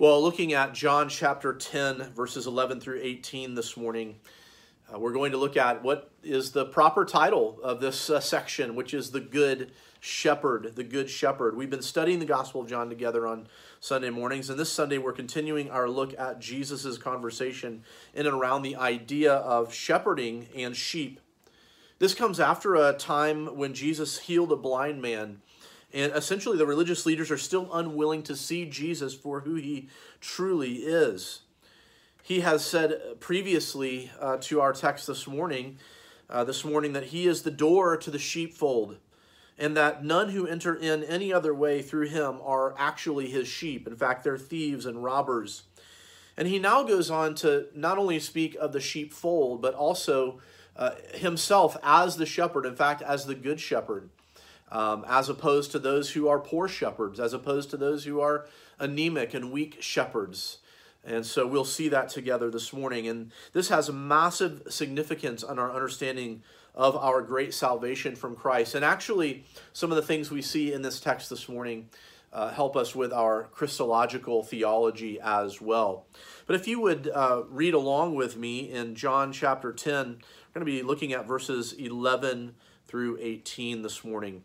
Well, looking at John chapter 10, verses 11 through 18 this morning, uh, we're going to look at what is the proper title of this uh, section, which is the Good Shepherd. The Good Shepherd. We've been studying the Gospel of John together on Sunday mornings, and this Sunday we're continuing our look at Jesus' conversation in and around the idea of shepherding and sheep. This comes after a time when Jesus healed a blind man and essentially, the religious leaders are still unwilling to see Jesus for who he truly is. He has said previously uh, to our text this morning, uh, this morning, that he is the door to the sheepfold, and that none who enter in any other way through him are actually his sheep. In fact, they're thieves and robbers. And he now goes on to not only speak of the sheepfold, but also uh, himself as the shepherd, in fact, as the good shepherd um, as opposed to those who are poor shepherds, as opposed to those who are anemic and weak shepherds. And so we'll see that together this morning. And this has massive significance on our understanding of our great salvation from Christ. And actually, some of the things we see in this text this morning uh, help us with our Christological theology as well. But if you would uh, read along with me in John chapter 10, we're going to be looking at verses 11 through 18 this morning.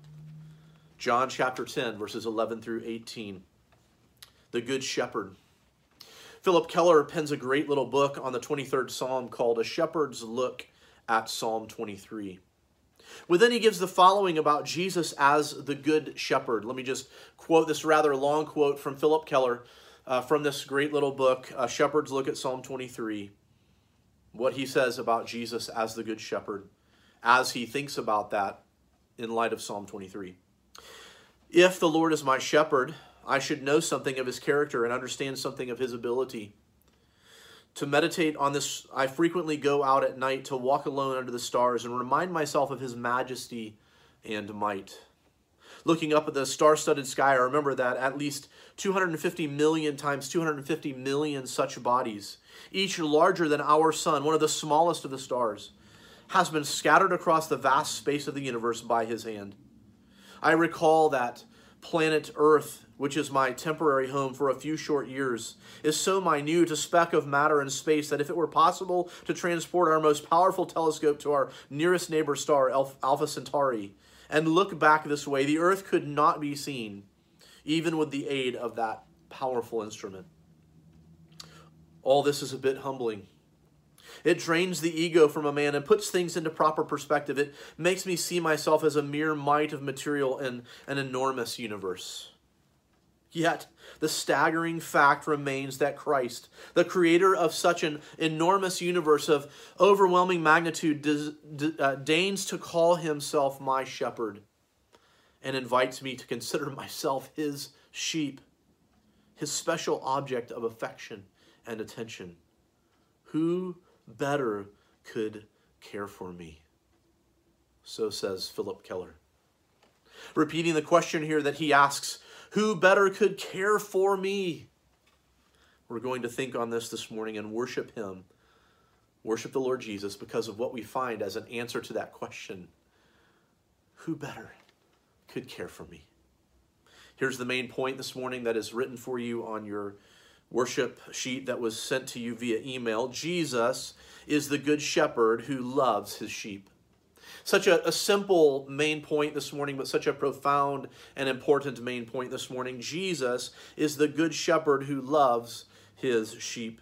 John chapter 10, verses 11 through 18. The Good Shepherd. Phillip Keller pens a great little book on the 23rd Psalm called A Shepherd's Look at Psalm 23. Within he gives the following about Jesus as the Good Shepherd. Let me just quote this rather long quote from Phillip Keller uh, from this great little book, A Shepherd's Look at Psalm 23. What he says about Jesus as the Good Shepherd as he thinks about that in light of Psalm 23. If the Lord is my shepherd, I should know something of his character and understand something of his ability. To meditate on this, I frequently go out at night to walk alone under the stars and remind myself of his majesty and might. Looking up at the star studded sky, I remember that at least 250 million times 250 million such bodies, each larger than our sun, one of the smallest of the stars, has been scattered across the vast space of the universe by his hand. I recall that planet Earth, which is my temporary home for a few short years, is so minute a speck of matter in space that if it were possible to transport our most powerful telescope to our nearest neighbor star, Alpha Centauri, and look back this way, the Earth could not be seen, even with the aid of that powerful instrument. All this is a bit humbling. It drains the ego from a man and puts things into proper perspective. It makes me see myself as a mere mite of material in an enormous universe. Yet, the staggering fact remains that Christ, the creator of such an enormous universe of overwhelming magnitude, uh, deigns to call himself my shepherd and invites me to consider myself his sheep, his special object of affection and attention. Who better could care for me. So says Phillip Keller. Repeating the question here that he asks, Who better could care for me? We're going to think on this this morning and worship him, worship the Lord Jesus because of what we find as an answer to that question Who better could care for me? Here's the main point this morning that is written for you on your worship sheet that was sent to you via email. Jesus is the good shepherd who loves his sheep. Such a, a, simple main point this morning, but such a profound and important main point this morning. Jesus is the good shepherd who loves his sheep.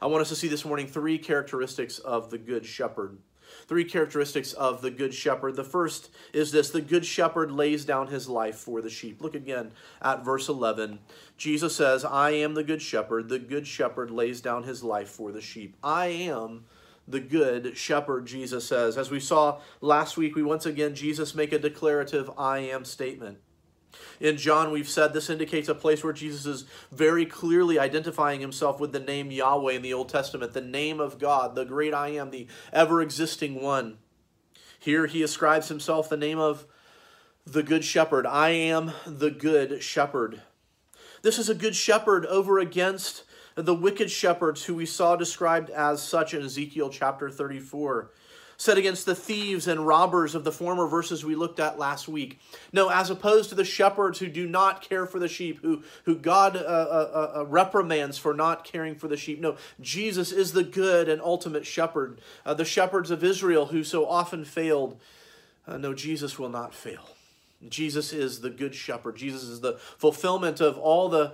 I want us to see this morning three characteristics of the Good Shepherd. Three characteristics of the Good Shepherd. The first is this the Good Shepherd lays down his life for the sheep. Look again at verse 11. Jesus says, I am the Good Shepherd. The Good Shepherd lays down his life for the sheep. I am the good shepherd, Jesus says. As we saw last week, we once again, Jesus make a declarative I am statement. In John, we've said this indicates a place where Jesus is very clearly identifying himself with the name Yahweh in the Old Testament, the name of God, the great I am, the ever existing one. Here he ascribes himself the name of the Good Shepherd. I am the Good Shepherd. This is a Good Shepherd over against the wicked shepherds who we saw described as such in Ezekiel chapter 34 set against the thieves and robbers of the former verses we looked at last week. No, as opposed to the shepherds who do not care for the sheep, who, who God uh, uh, uh, uh, reprimands for not caring for the sheep. No, Jesus is the good and ultimate shepherd. Uh, the shepherds of Israel who so often failed. Uh, no, Jesus will not fail. Jesus is the good shepherd. Jesus is the fulfillment of all the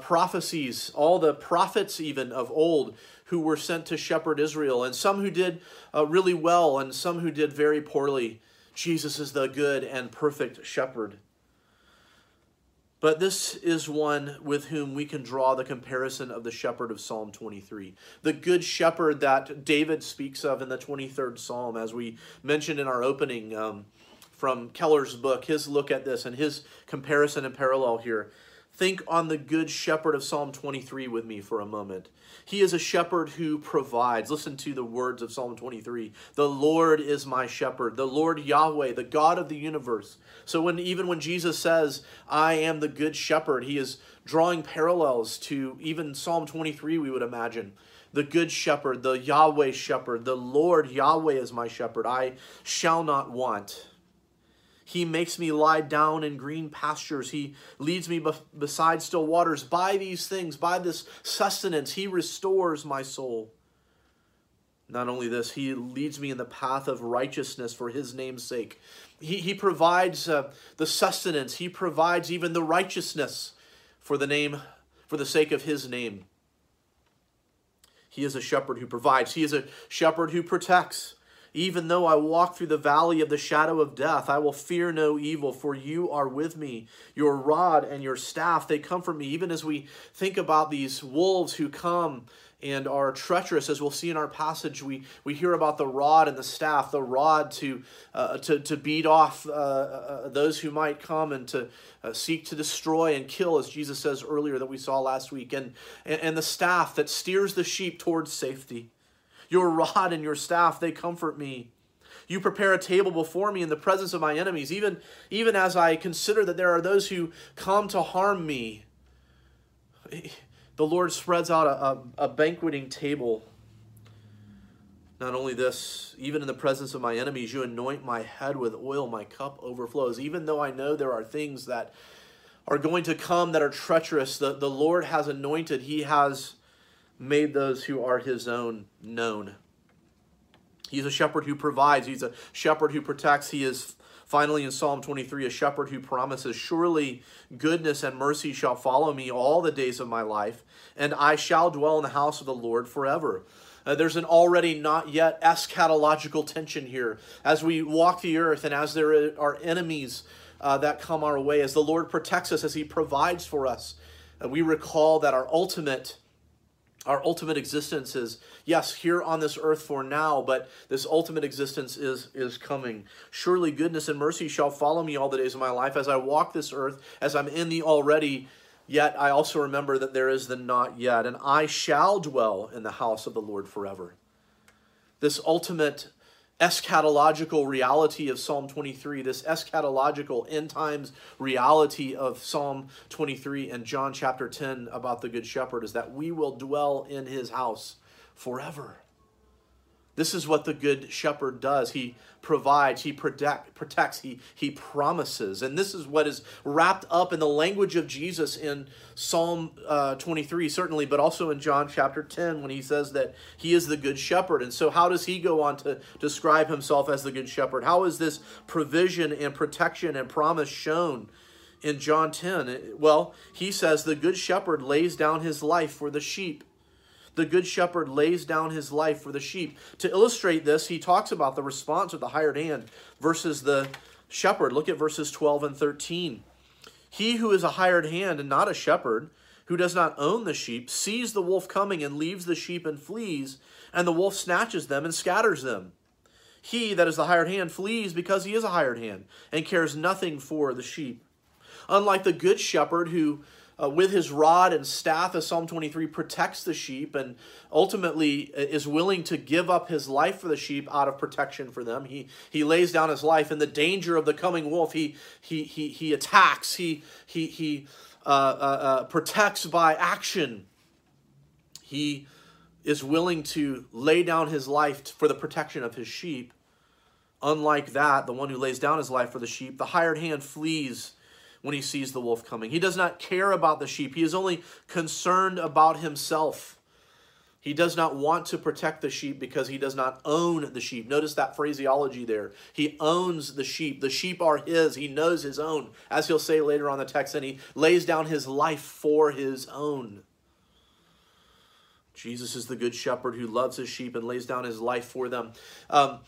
prophecies, all the prophets, even of old, who were sent to shepherd Israel, and some who did uh, really well, and some who did very poorly. Jesus is the good and perfect shepherd. But this is one with whom we can draw the comparison of the shepherd of Psalm 23. The good shepherd that David speaks of in the 23rd Psalm, as we mentioned in our opening. Um, from Keller's book, his look at this and his comparison and parallel here. Think on the good shepherd of Psalm 23 with me for a moment. He is a shepherd who provides. Listen to the words of Psalm 23. The Lord is my shepherd, the Lord Yahweh, the God of the universe. So when even when Jesus says, "I am the good shepherd," he is drawing parallels to even Psalm 23 we would imagine. The good shepherd, the Yahweh shepherd, the Lord Yahweh is my shepherd. I shall not want. He makes me lie down in green pastures. He leads me beside still waters. By these things, by this sustenance, He restores my soul. Not only this, He leads me in the path of righteousness for His name's sake. He, he provides uh, the sustenance, He provides even the righteousness for the name, for the sake of His name. He is a shepherd who provides, He is a shepherd who protects. Even though I walk through the valley of the shadow of death, I will fear no evil, for you are with me. Your rod and your staff, they comfort me. Even as we think about these wolves who come and are treacherous, as we'll see in our passage, we, we hear about the rod and the staff, the rod to, uh, to, to beat off uh, uh, those who might come and to uh, seek to destroy and kill, as Jesus says earlier that we saw last week, and, and, and the staff that steers the sheep towards safety. Your rod and your staff, they comfort me. You prepare a table before me in the presence of my enemies, even, even as I consider that there are those who come to harm me. The Lord spreads out a, a, a banqueting table. Not only this, even in the presence of my enemies, you anoint my head with oil, my cup overflows. Even though I know there are things that are going to come that are treacherous, the, the Lord has anointed, He has made those who are his own known. He's a shepherd who provides, he's a shepherd who protects. He is finally in Psalm 23 a shepherd who promises, Surely goodness and mercy shall follow me all the days of my life, and I shall dwell in the house of the Lord forever. Uh, there's an already not yet eschatological tension here. As we walk the earth and as there are enemies uh, that come our way, as the Lord protects us, as He provides for us, uh, we recall that our ultimate our ultimate existence is yes here on this earth for now but this ultimate existence is is coming. Surely goodness and mercy shall follow me all the days of my life. As i walk this earth as i'm in the already yet i also remember that there is the not yet and i shall dwell in the house of the lord forever. This ultimate eschatological reality of Psalm 23, this eschatological end times reality of Psalm 23 and John chapter 10 about the Good Shepherd is that we will dwell in his house forever. This is what the good shepherd does. He provides, he protect, protects, he, he promises. And this is what is wrapped up in the language of Jesus in Psalm uh, 23, certainly, but also in John chapter 10 when he says that he is the good shepherd. And so, how does he go on to describe himself as the good shepherd? How is this provision and protection and promise shown? In John 10, well, he says, The good shepherd lays down his life for the sheep. The good shepherd lays down his life for the sheep. To illustrate this, he talks about the response of the hired hand versus the shepherd. Look at verses 12 and 13. He who is a hired hand and not a shepherd, who does not own the sheep, sees the wolf coming and leaves the sheep and flees, and the wolf snatches them and scatters them. He that is the hired hand flees because he is a hired hand and cares nothing for the sheep. Unlike the good shepherd who uh, with his rod and staff, as Psalm 23 protects the sheep and ultimately is willing to give up his life for the sheep out of protection for them. He, he lays down his life in the danger of the coming wolf. He, he, he, he attacks, he, he, he uh, uh, uh, protects by action. He is willing to lay down his life for the protection of his sheep. Unlike that, the one who lays down his life for the sheep, the hired hand flees when he sees the wolf coming. He does not care about the sheep, he is only concerned about himself. He does not want to protect the sheep because he does not own the sheep. Notice that phraseology there. He owns the sheep. The sheep are his. He knows his own, as he'll say later on the text, and he lays down his life for his own. Jesus is the good shepherd who loves his sheep and lays down his life for them. Um,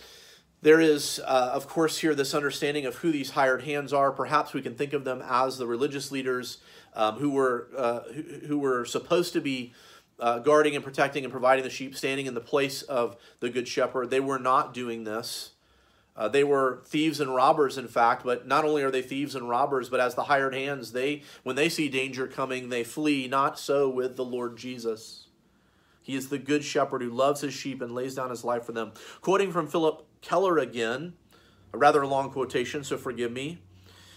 there is, uh, of course, here this understanding of who these hired hands are. Perhaps we can think of them as the religious leaders um, who were uh, who, who, were supposed to be uh, guarding and protecting and providing the sheep, standing in the place of the good shepherd. They were not doing this. Uh, they were thieves and robbers, in fact. But not only are they thieves and robbers, but as the hired hands, they when they see danger coming, they flee. Not so with the Lord Jesus. He is the good shepherd who loves his sheep and lays down his life for them. Quoting from Phillip Keller again, a rather long quotation, so forgive me.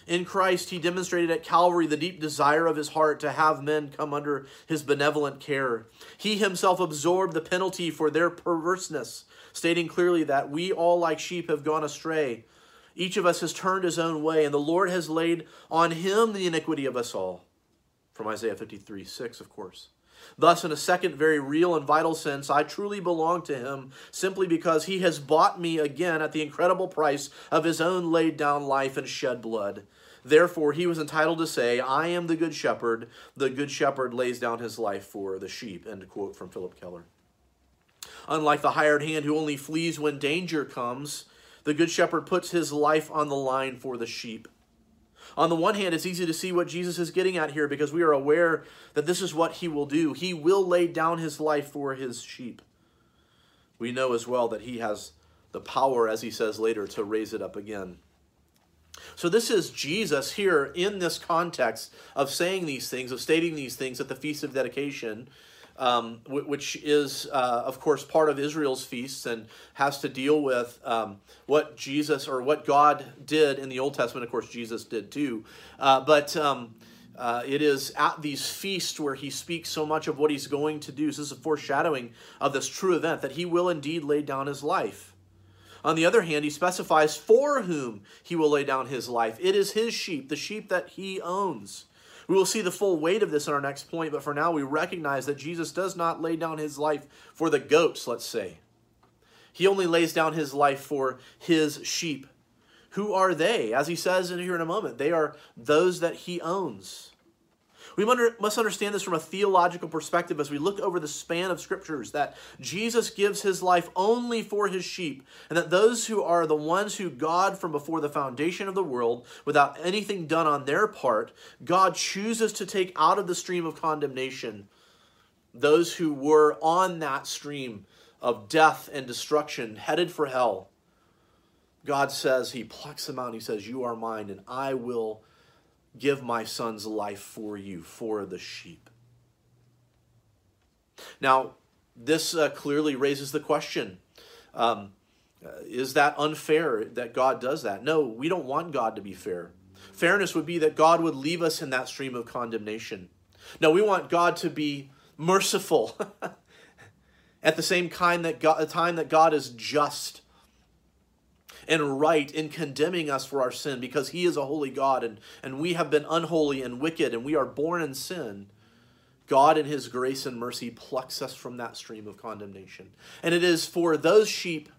In Christ, he demonstrated at Calvary the deep desire of his heart to have men come under his benevolent care. He himself absorbed the penalty for their perverseness, stating clearly that we all, like sheep, have gone astray. Each of us has turned his own way, and the Lord has laid on him the iniquity of us all. From Isaiah 53 6, of course. Thus, in a second, very real and vital sense, I truly belong to him simply because he has bought me again at the incredible price of his own laid down life and shed blood. Therefore, he was entitled to say, I am the good shepherd. The good shepherd lays down his life for the sheep. End quote from Phillip Keller. Unlike the hired hand who only flees when danger comes, the good shepherd puts his life on the line for the sheep. On the one hand, it's easy to see what Jesus is getting at here because we are aware that this is what he will do. He will lay down his life for his sheep. We know as well that he has the power, as he says later, to raise it up again. So, this is Jesus here in this context of saying these things, of stating these things at the Feast of Dedication um, which is, uh, of course, part of Israel's feasts and has to deal with um, what Jesus or what God did in the Old Testament. Of course, Jesus did too. Uh, but um, uh, it is at these feasts where he speaks so much of what he's going to do. So this is a foreshadowing of this true event that he will indeed lay down his life. On the other hand, he specifies for whom he will lay down his life. It is his sheep, the sheep that he owns. We will see the full weight of this in our next point, but for now we recognize that Jesus does not lay down his life for the goats, let's say. He only lays down his life for his sheep. Who are they? As he says in here in a moment, they are those that he owns. We must understand this from a theological perspective as we look over the span of scriptures that Jesus gives his life only for his sheep, and that those who are the ones who God, from before the foundation of the world, without anything done on their part, God chooses to take out of the stream of condemnation those who were on that stream of death and destruction, headed for hell. God says, He plucks them out He says, You are mine, and I will give my son's life for you, for the sheep. Now, this uh, clearly raises the question um, uh, is that unfair that God does that? No, we don't want God to be fair. Fairness would be that God would leave us in that stream of condemnation. No, we want God to be merciful at the same time that God, time that God is just and right in condemning us for our sin because he is a holy God and, and we have been unholy and wicked and we are born in sin. God, in his grace and mercy, plucks us from that stream of condemnation. And it is for those sheep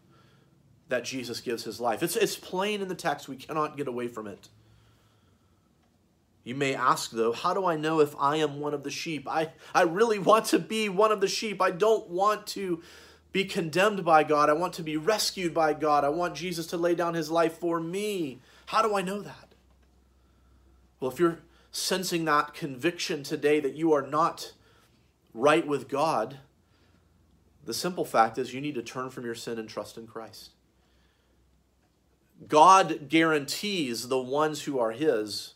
that Jesus gives his life. It's, it's plain in the text. We cannot get away from it. You may ask, though, how do I know if I am one of the sheep? I, I really want to be one of the sheep. I don't want to be condemned by God. I want to be rescued by God. I want Jesus to lay down his life for me. How do I know that? Well, if you're sensing that conviction today that you are not right with God, the simple fact is you need to turn from your sin and trust in Christ. God guarantees the ones who are his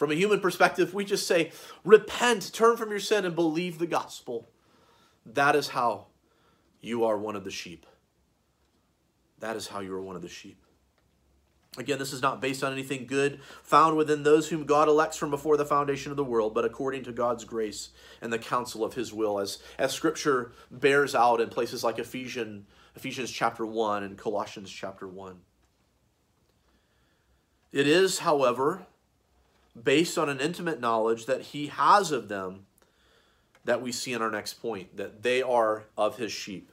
from a human perspective, we just say, repent, turn from your sin, and believe the gospel. That is how you are one of the sheep. That is how you are one of the sheep. Again, this is not based on anything good found within those whom God elects from before the foundation of the world, but according to God's grace and the counsel of his will, as, as scripture bears out in places like Ephesians, Ephesians chapter 1 and Colossians chapter 1. It is, however, based on an intimate knowledge that he has of them that we see in our next point that they are of his sheep.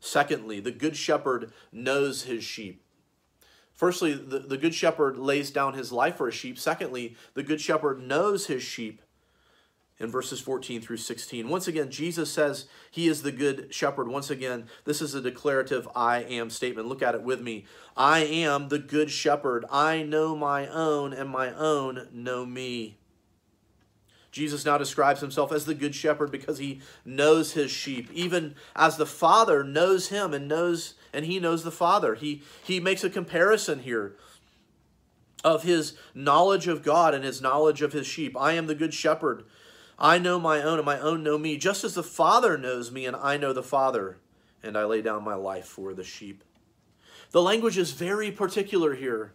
Secondly, the good shepherd knows his sheep. Firstly, the, the good shepherd lays down his life for his sheep. Secondly, the good shepherd knows his sheep in verses 14 through 16. Once again, Jesus says he is the good shepherd. Once again, this is a declarative I am statement. Look at it with me. I am the good shepherd. I know my own, and my own know me. Jesus now describes himself as the good shepherd because he knows his sheep, even as the Father knows him and knows and he knows the Father. He he makes a comparison here of his knowledge of God and his knowledge of his sheep. I am the good shepherd. I know my own, and my own know me, just as the Father knows me, and I know the Father, and I lay down my life for the sheep. The language is very particular here.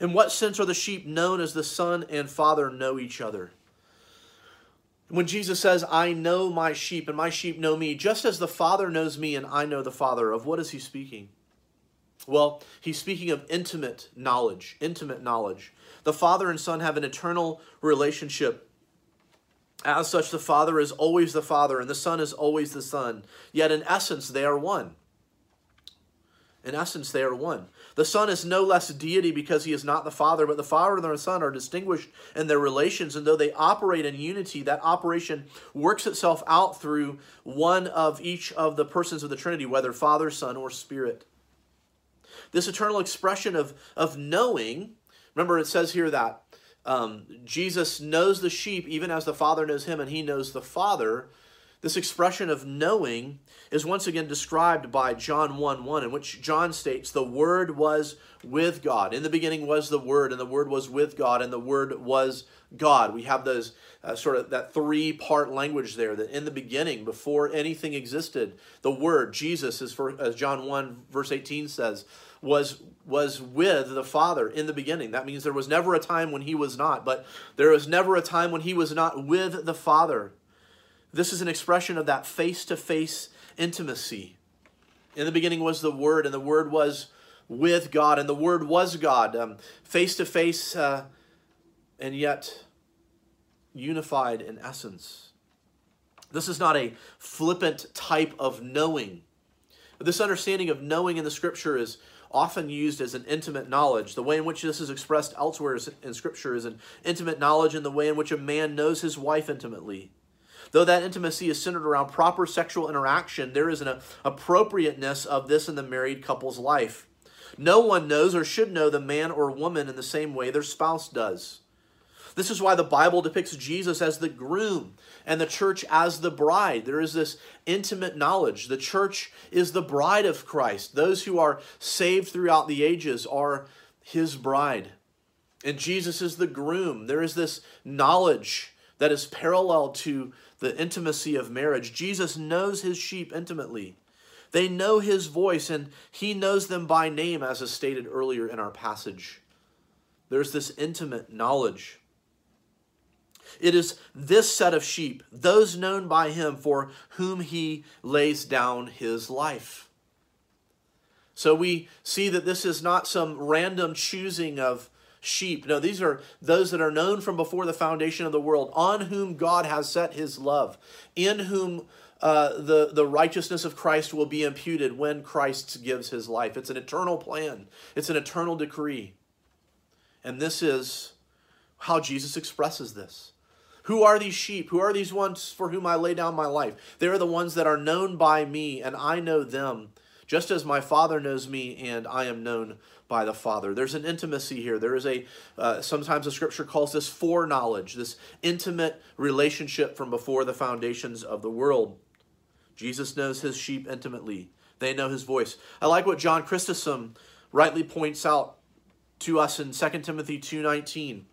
In what sense are the sheep known as the Son and Father know each other? When Jesus says, I know my sheep and my sheep know me, just as the Father knows me and I know the Father, of what is he speaking? Well, he's speaking of intimate knowledge, intimate knowledge. The Father and Son have an eternal relationship as such, the Father is always the Father, and the Son is always the Son. Yet in essence, they are one. In essence, they are one. The Son is no less deity because he is not the Father, but the Father and the Son are distinguished in their relations, and though they operate in unity, that operation works itself out through one of each of the persons of the Trinity, whether Father, Son, or Spirit. This eternal expression of, of knowing, remember it says here that um, Jesus knows the sheep even as the Father knows him, and he knows the Father. This expression of knowing is once again described by John 1 1, in which John states, The Word was with God. In the beginning was the Word, and the Word was with God, and the Word was God. We have those uh, sort of that three part language there that in the beginning, before anything existed, the Word, Jesus, is for, as John 1 verse 18 says, was was with the Father in the beginning. That means there was never a time when he was not, but there was never a time when he was not with the Father. This is an expression of that face to face intimacy. In the beginning was the Word, and the Word was with God, and the Word was God, face to face, and yet unified in essence. This is not a flippant type of knowing. This understanding of knowing in the Scripture is often used as an intimate knowledge. The way in which this is expressed elsewhere in Scripture is an intimate knowledge in the way in which a man knows his wife intimately. Though that intimacy is centered around proper sexual interaction, there is an appropriateness of this in the married couple's life. No one knows or should know the man or woman in the same way their spouse does. This is why the Bible depicts Jesus as the groom and the church as the bride. There is this intimate knowledge. The church is the bride of Christ. Those who are saved throughout the ages are his bride. And Jesus is the groom. There is this knowledge that is parallel to the intimacy of marriage. Jesus knows his sheep intimately. They know his voice, and he knows them by name, as is stated earlier in our passage. There's this intimate knowledge. It is this set of sheep, those known by him, for whom he lays down his life. So we see that this is not some random choosing of sheep. No, these are those that are known from before the foundation of the world, on whom God has set his love, in whom uh, the, the righteousness of Christ will be imputed when Christ gives his life. It's an eternal plan, it's an eternal decree. And this is how Jesus expresses this. Who are these sheep? Who are these ones for whom I lay down my life? They are the ones that are known by me, and I know them, just as my Father knows me, and I am known by the Father. There's an intimacy here. There is a, uh, sometimes the scripture calls this foreknowledge, this intimate relationship from before the foundations of the world. Jesus knows his sheep intimately, they know his voice. I like what John Chrysostom rightly points out to us in 2 Timothy 2:19.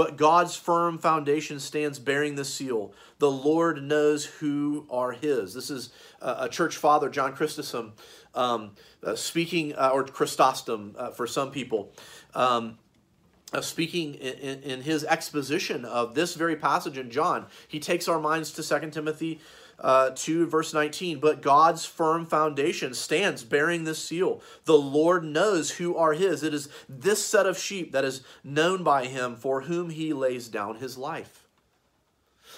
But God's firm foundation stands bearing the seal. The Lord knows who are his. This is a church father, John Chrysostom, um, uh, speaking, uh, or Chrysostom uh, for some people. Um, uh, speaking in, in, his exposition of this very passage in John, he takes our minds to 2 Timothy uh, 2 verse 19 but god's firm foundation stands bearing this seal. The lord knows who are his. It is this set of sheep that is known by him for whom he lays down his life.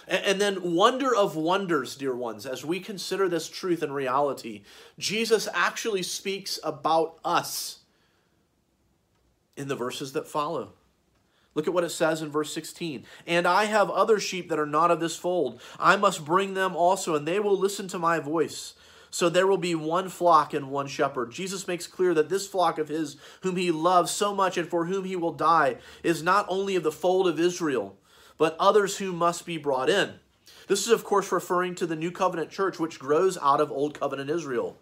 And, and then wonder of wonders dear ones as we consider this truth and reality. Jesus actually speaks about us in the verses that follow Look at what it says in verse 16. And I have other sheep that are not of this fold. I must bring them also, and they will listen to my voice. So there will be one flock and one shepherd. Jesus makes clear that this flock of his, whom he loves so much and for whom he will die, is not only of the fold of Israel, but others who must be brought in. This is, of course, referring to the New Covenant church, which grows out of Old Covenant Israel.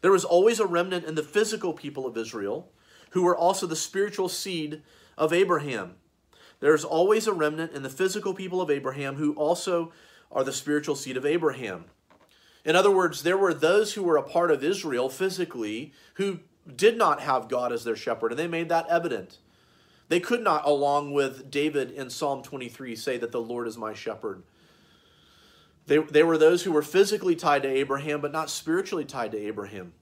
There was always a remnant in the physical people of Israel, who were also the spiritual seed of Abraham. There's always a remnant in the physical people of Abraham who also are the spiritual seed of Abraham. In other words, there were those who were a part of Israel physically who did not have God as their shepherd, and they made that evident. They could not, along with David in Psalm 23, say that the Lord is my shepherd. They, they were those who were physically tied to Abraham, but not spiritually tied to Abraham.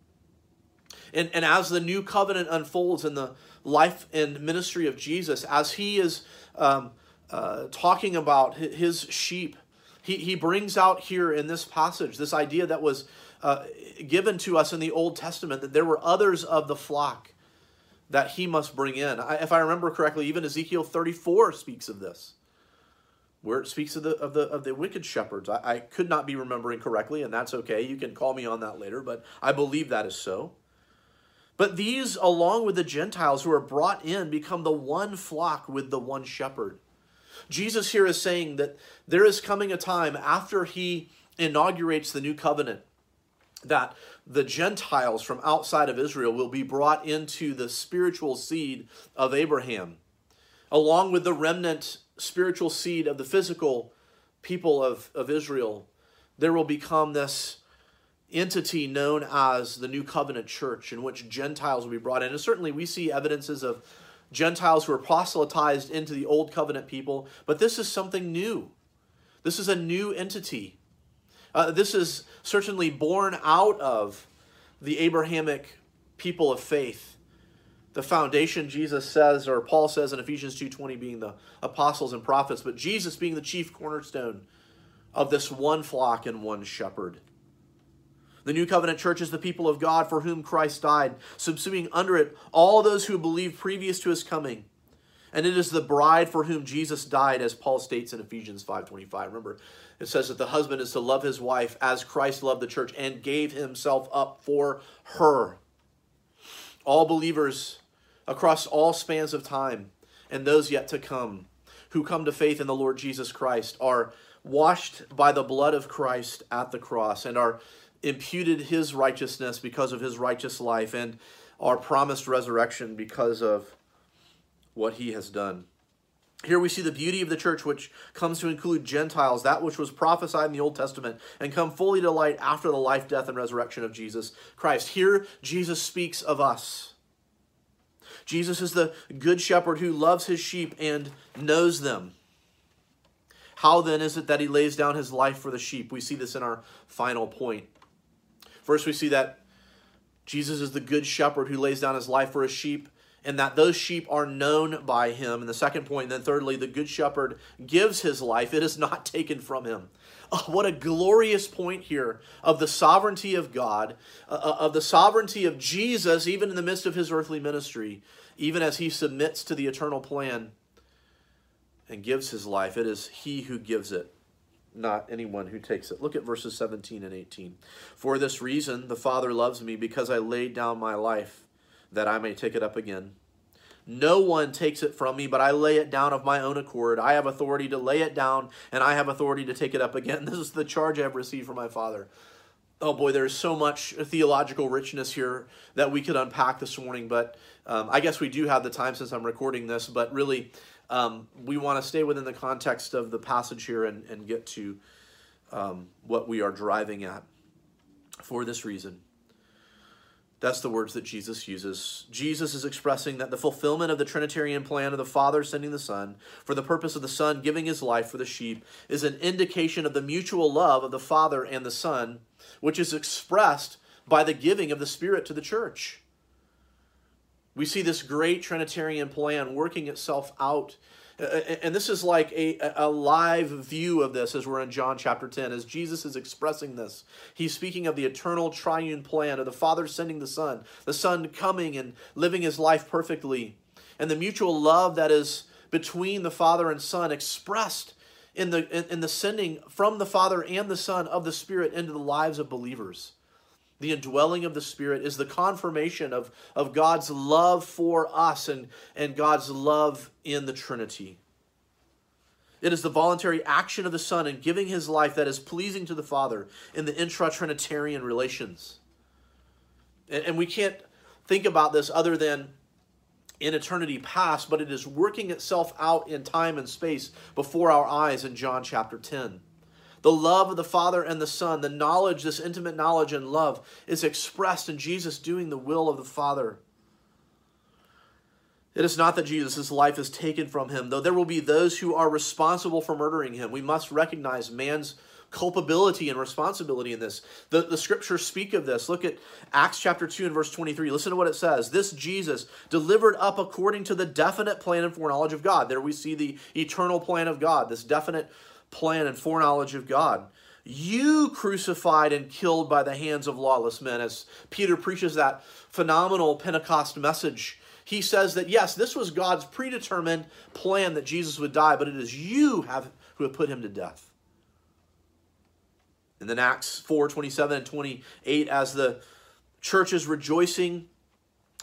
And, and as the new covenant unfolds in the life and ministry of Jesus, as he is um, uh, talking about his sheep, he, he brings out here in this passage this idea that was uh, given to us in the Old Testament that there were others of the flock that he must bring in. I, if I remember correctly, even Ezekiel 34 speaks of this, where it speaks of the of the of the wicked shepherds. I, I could not be remembering correctly, and that's okay. You can call me on that later, but I believe that is so. But these, along with the Gentiles who are brought in, become the one flock with the one shepherd. Jesus here is saying that there is coming a time after he inaugurates the new covenant that the Gentiles from outside of Israel will be brought into the spiritual seed of Abraham, along with the remnant spiritual seed of the physical people of, of Israel. There will become this entity known as the New Covenant Church, in which Gentiles will be brought in. And certainly we see evidences of Gentiles who are proselytized into the Old Covenant people, but this is something new. This is a new entity. Uh, this is certainly born out of the Abrahamic people of faith. The foundation, Jesus says, or Paul says in Ephesians 2.20, being the apostles and prophets, but Jesus being the chief cornerstone of this one flock and one shepherd. The new covenant church is the people of God for whom Christ died, subsuming under it all those who believed previous to his coming. And it is the bride for whom Jesus died, as Paul states in Ephesians 5.25. Remember, it says that the husband is to love his wife as Christ loved the church and gave himself up for her. All believers across all spans of time and those yet to come who come to faith in the Lord Jesus Christ are washed by the blood of Christ at the cross and are imputed his righteousness because of his righteous life and our promised resurrection because of what he has done. Here we see the beauty of the church, which comes to include Gentiles, that which was prophesied in the Old Testament, and come fully to light after the life, death, and resurrection of Jesus Christ. Here, Jesus speaks of us. Jesus is the good shepherd who loves his sheep and knows them. How then is it that he lays down his life for the sheep? We see this in our final point. First, we see that Jesus is the good shepherd who lays down his life for his sheep, and that those sheep are known by him. And the second point, and then thirdly, the good shepherd gives his life, it is not taken from him. Oh, what a glorious point here of the sovereignty of God, uh, uh, of the sovereignty of Jesus, even in the midst of his earthly ministry, even as he submits to the eternal plan. and gives his life, it is he who gives it, not anyone who takes it. Look at verses 17 and 18. For this reason, the Father loves me because I laid down my life that I may take it up again. No one takes it from me, but I lay it down of my own accord. I have authority to lay it down, and I have authority to take it up again. This is the charge I've received from my Father. Oh boy, there's so much theological richness here that we could unpack this morning, but um, I guess we do have the time since I'm recording this, but really, um, we want to stay within the context of the passage here and, and get to um, what we are driving at for this reason. That's the words that Jesus uses. Jesus is expressing that the fulfillment of the Trinitarian plan of the Father sending the Son for the purpose of the Son giving his life for the sheep is an indication of the mutual love of the Father and the Son, which is expressed by the giving of the Spirit to the church. We see this great Trinitarian plan working itself out and this is like a, a live view of this as we're in John chapter 10. As Jesus is expressing this, he's speaking of the eternal triune plan of the Father sending the Son, the Son coming and living his life perfectly, and the mutual love that is between the Father and Son expressed in the, in, in the sending from the Father and the Son of the Spirit into the lives of believers. The indwelling of the Spirit is the confirmation of, of God's love for us and, and God's love in the Trinity. It is the voluntary action of the Son in giving his life that is pleasing to the Father in the intra Trinitarian relations. And, and we can't think about this other than in eternity past, but it is working itself out in time and space before our eyes in John chapter 10. The love of the Father and the Son, the knowledge, this intimate knowledge and love, is expressed in Jesus doing the will of the Father. It is not that Jesus' life is taken from him, though there will be those who are responsible for murdering him. We must recognize man's culpability and responsibility in this. The, the scriptures speak of this. Look at Acts chapter 2 and verse 23. Listen to what it says. This Jesus delivered up according to the definite plan and foreknowledge of God. There we see the eternal plan of God, this definite plan and foreknowledge of God. You crucified and killed by the hands of lawless men. As Peter preaches that phenomenal Pentecost message, he says that yes, this was God's predetermined plan that Jesus would die, but it is you have, who have put him to death. And then Acts 4 27 and 28, as the church is rejoicing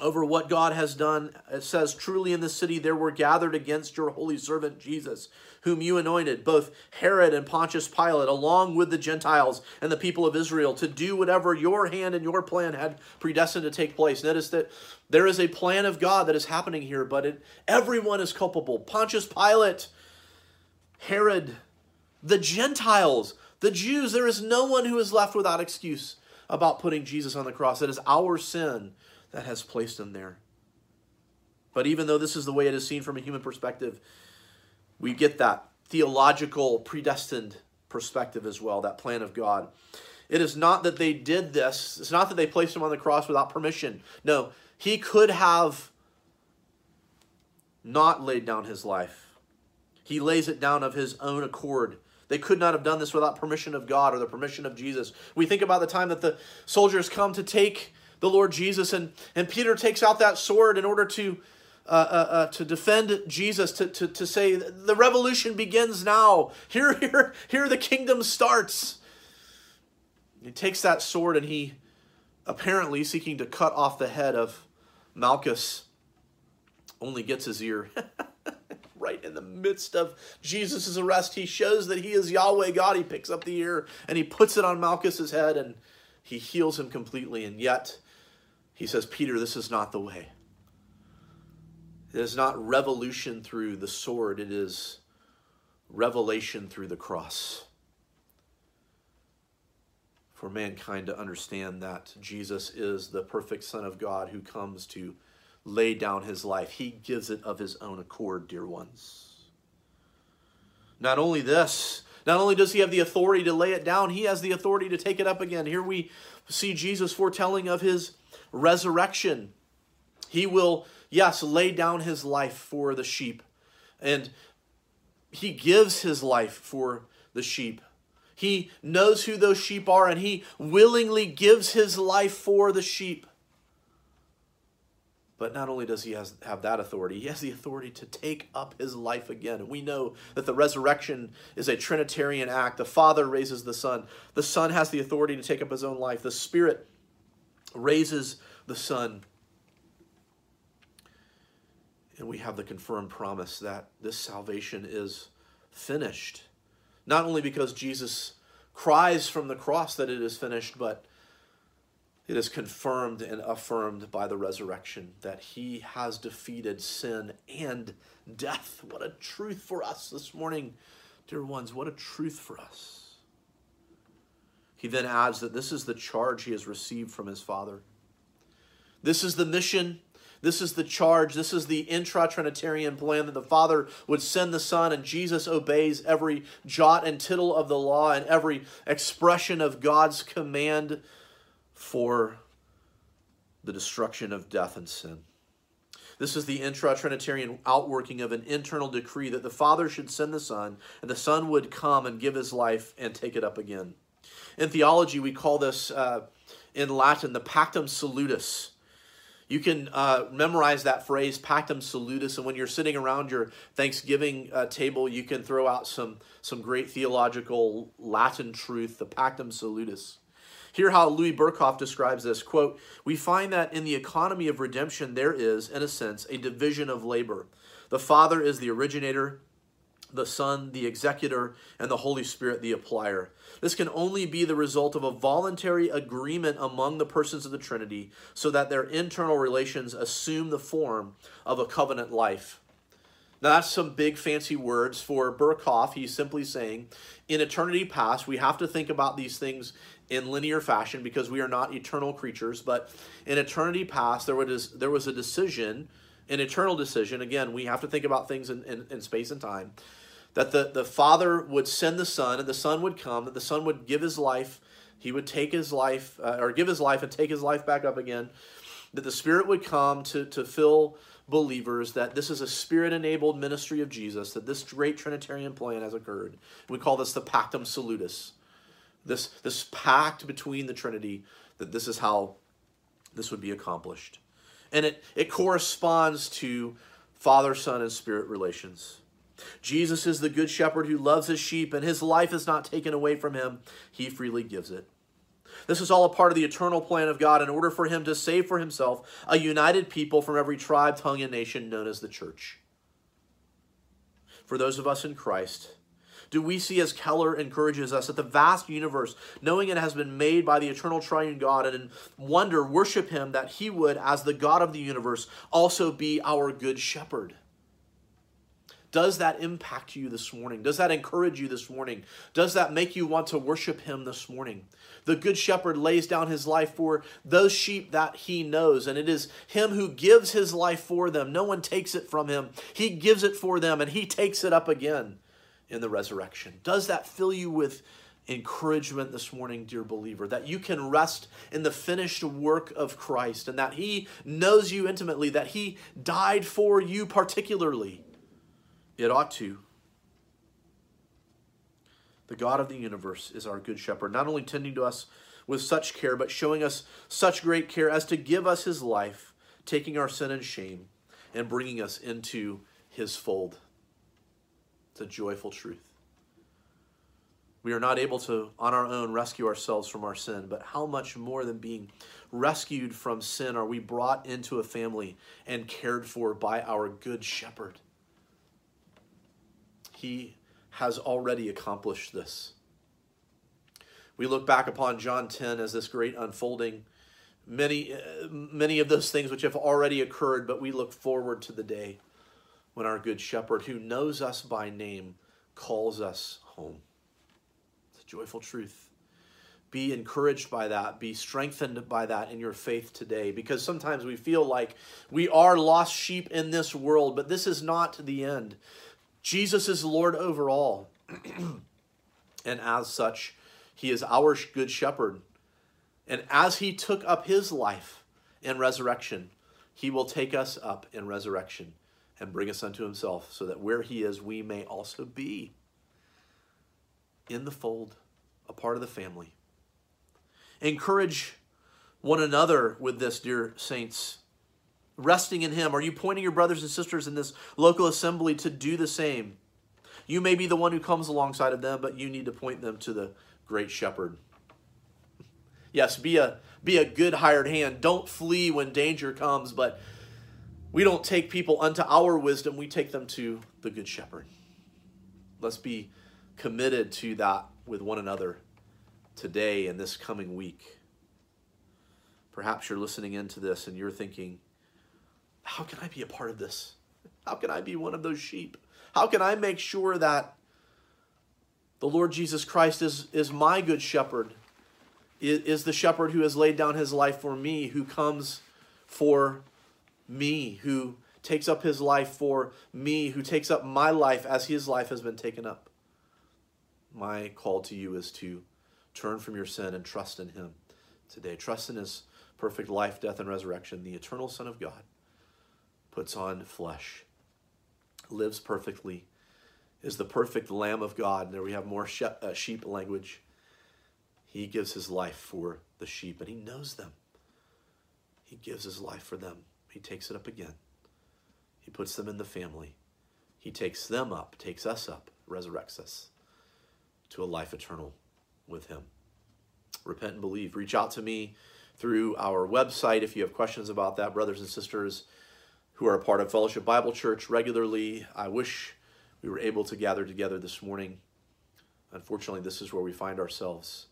over what God has done. It says, Truly in the city there were gathered against your holy servant Jesus, whom you anointed, both Herod and Pontius Pilate, along with the Gentiles and the people of Israel, to do whatever your hand and your plan had predestined to take place. Notice that there is a plan of God that is happening here, but it, everyone is culpable. Pontius Pilate, Herod, the Gentiles, the Jews, there is no one who is left without excuse about putting Jesus on the cross. It is our sin that has placed him there. But even though this is the way it is seen from a human perspective, we get that theological, predestined perspective as well, that plan of God. It is not that they did this, it's not that they placed him on the cross without permission. No, he could have not laid down his life. He lays it down of his own accord. They could not have done this without permission of God or the permission of Jesus. We think about the time that the soldiers come to take the Lord Jesus. And, and Peter takes out that sword in order to, uh, uh, uh, to defend Jesus, to, to, to say, the revolution begins now. Here, here, here the kingdom starts. He takes that sword and he, apparently seeking to cut off the head of Malchus, only gets his ear. right in the midst of Jesus' arrest, he shows that he is Yahweh God. He picks up the ear and he puts it on Malchus's head and he heals him completely. And yet, he says, Peter, this is not the way. It is not revolution through the sword, it is revelation through the cross. For mankind to understand that Jesus is the perfect Son of God who comes to lay down his life. He gives it of his own accord, dear ones. Not only this, not only does he have the authority to lay it down, he has the authority to take it up again. Here we see Jesus foretelling of his resurrection. He will, yes, lay down his life for the sheep. And he gives his life for the sheep. He knows who those sheep are and he willingly gives his life for the sheep. But not only does he has, have that authority, he has the authority to take up his life again. And we know that the resurrection is a Trinitarian act. The Father raises the Son. The Son has the authority to take up his own life. The Spirit raises the Son. And we have the confirmed promise that this salvation is finished. Not only because Jesus cries from the cross that it is finished, but it is confirmed and affirmed by the resurrection that he has defeated sin and death. What a truth for us this morning, dear ones. What a truth for us. He then adds that this is the charge he has received from his Father. This is the mission. This is the charge. This is the intra Trinitarian plan that the Father would send the Son, and Jesus obeys every jot and tittle of the law and every expression of God's command for the destruction of death and sin. This is the intra Trinitarian outworking of an internal decree that the Father should send the Son, and the Son would come and give his life and take it up again. In theology, we call this uh, in Latin the pactum salutis. You can uh, memorize that phrase, pactum salutis, and when you're sitting around your Thanksgiving uh, table, you can throw out some, some great theological Latin truth, the pactum salutis. Hear how Louis Berkhof describes this. Quote, We find that in the economy of redemption, there is, in a sense, a division of labor. The Father is the originator, the Son, the executor, and the Holy Spirit, the applier. This can only be the result of a voluntary agreement among the persons of the Trinity so that their internal relations assume the form of a covenant life. Now, that's some big fancy words for Berkhof. He's simply saying, in eternity past, we have to think about these things in linear fashion because we are not eternal creatures. But in eternity past, there was, there was a decision, an eternal decision. Again, we have to think about things in, in, in space and time. That the, the Father would send the Son, and the Son would come, that the Son would give his life, he would take his life, uh, or give his life and take his life back up again. That the Spirit would come to, to fill believers that this is a spirit enabled ministry of Jesus, that this great Trinitarian plan has occurred. We call this the Pactum Salutis this, this pact between the Trinity, that this is how this would be accomplished. And it, it corresponds to Father, Son, and Spirit relations. Jesus is the good shepherd who loves his sheep, and his life is not taken away from him. He freely gives it. This is all a part of the eternal plan of God in order for him to save for himself a united people from every tribe, tongue, and nation known as the church. For those of us in Christ, do we see, as Keller encourages us, that the vast universe, knowing it has been made by the eternal triune God, and in wonder worship Him that He would, as the God of the universe, also be our good shepherd? Does that impact you this morning? Does that encourage you this morning? Does that make you want to worship Him this morning? The Good Shepherd lays down His life for those sheep that He knows, and it is Him who gives His life for them. No one takes it from Him. He gives it for them, and He takes it up again in the resurrection? Does that fill you with encouragement this morning, dear believer, that you can rest in the finished work of Christ and that He knows you intimately, that He died for you particularly? It ought to. The God of the universe is our good shepherd, not only tending to us with such care, but showing us such great care as to give us His life, taking our sin and shame, and bringing us into His fold. It's a joyful truth. We are not able to, on our own, rescue ourselves from our sin, but how much more than being rescued from sin are we brought into a family and cared for by our good shepherd? He has already accomplished this. We look back upon John 10 as this great unfolding. Many, uh, many of those things which have already occurred, but we look forward to the day when our good shepherd, who knows us by name, calls us home. It's a joyful truth. Be encouraged by that. Be strengthened by that in your faith today because sometimes we feel like we are lost sheep in this world, but this is not the end. Jesus is Lord over all. and as such, he is our good shepherd. And as he took up his life in resurrection, he will take us up in resurrection and bring us unto himself, so that where he is, we may also be in the fold, a part of the family. Encourage one another with this, dear saints. resting in Him? Are you pointing your brothers and sisters in this local assembly to do the same? You may be the one who comes alongside of them, but you need to point them to the great shepherd. Yes, be a be a good hired hand. Don't flee when danger comes, but we don't take people unto our wisdom, we take them to the good shepherd. Let's be committed to that with one another today and this coming week. Perhaps you're listening into this and you're thinking, how can I be a part of this? How can I be one of those sheep? How can I make sure that the Lord Jesus Christ is, is my good shepherd, is, is the shepherd who has laid down his life for me, who comes for me, who takes up his life for me, who takes up my life as his life has been taken up? My call to you is to turn from your sin and trust in him today. Trust in his perfect life, death, and resurrection, the eternal Son of God puts on flesh lives perfectly, is the perfect Lamb of God. There we have more uh, sheep language. He gives his life for the sheep, and he knows them. He gives his life for them. He takes it up again. He puts them in the family. He takes them up, takes us up, resurrects us to a life eternal with him. Repent and believe. Reach out to me through our website if you have questions about that, brothers and sisters who are a part of Fellowship Bible Church regularly. I wish we were able to gather together this morning. Unfortunately, this is where we find ourselves.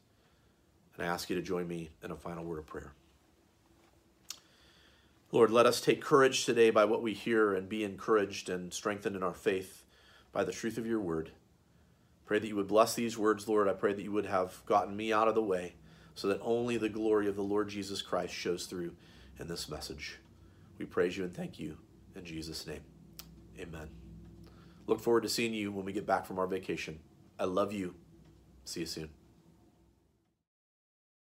And I ask you to join me in a final word of prayer. Lord, let us take courage today by what we hear and be encouraged and strengthened in our faith by the truth of your word. Pray that you would bless these words, Lord. I pray that you would have gotten me out of the way so that only the glory of the Lord Jesus Christ shows through in this message. We praise you and thank you in Jesus' name. Amen. Look forward to seeing you when we get back from our vacation. I love you. See you soon.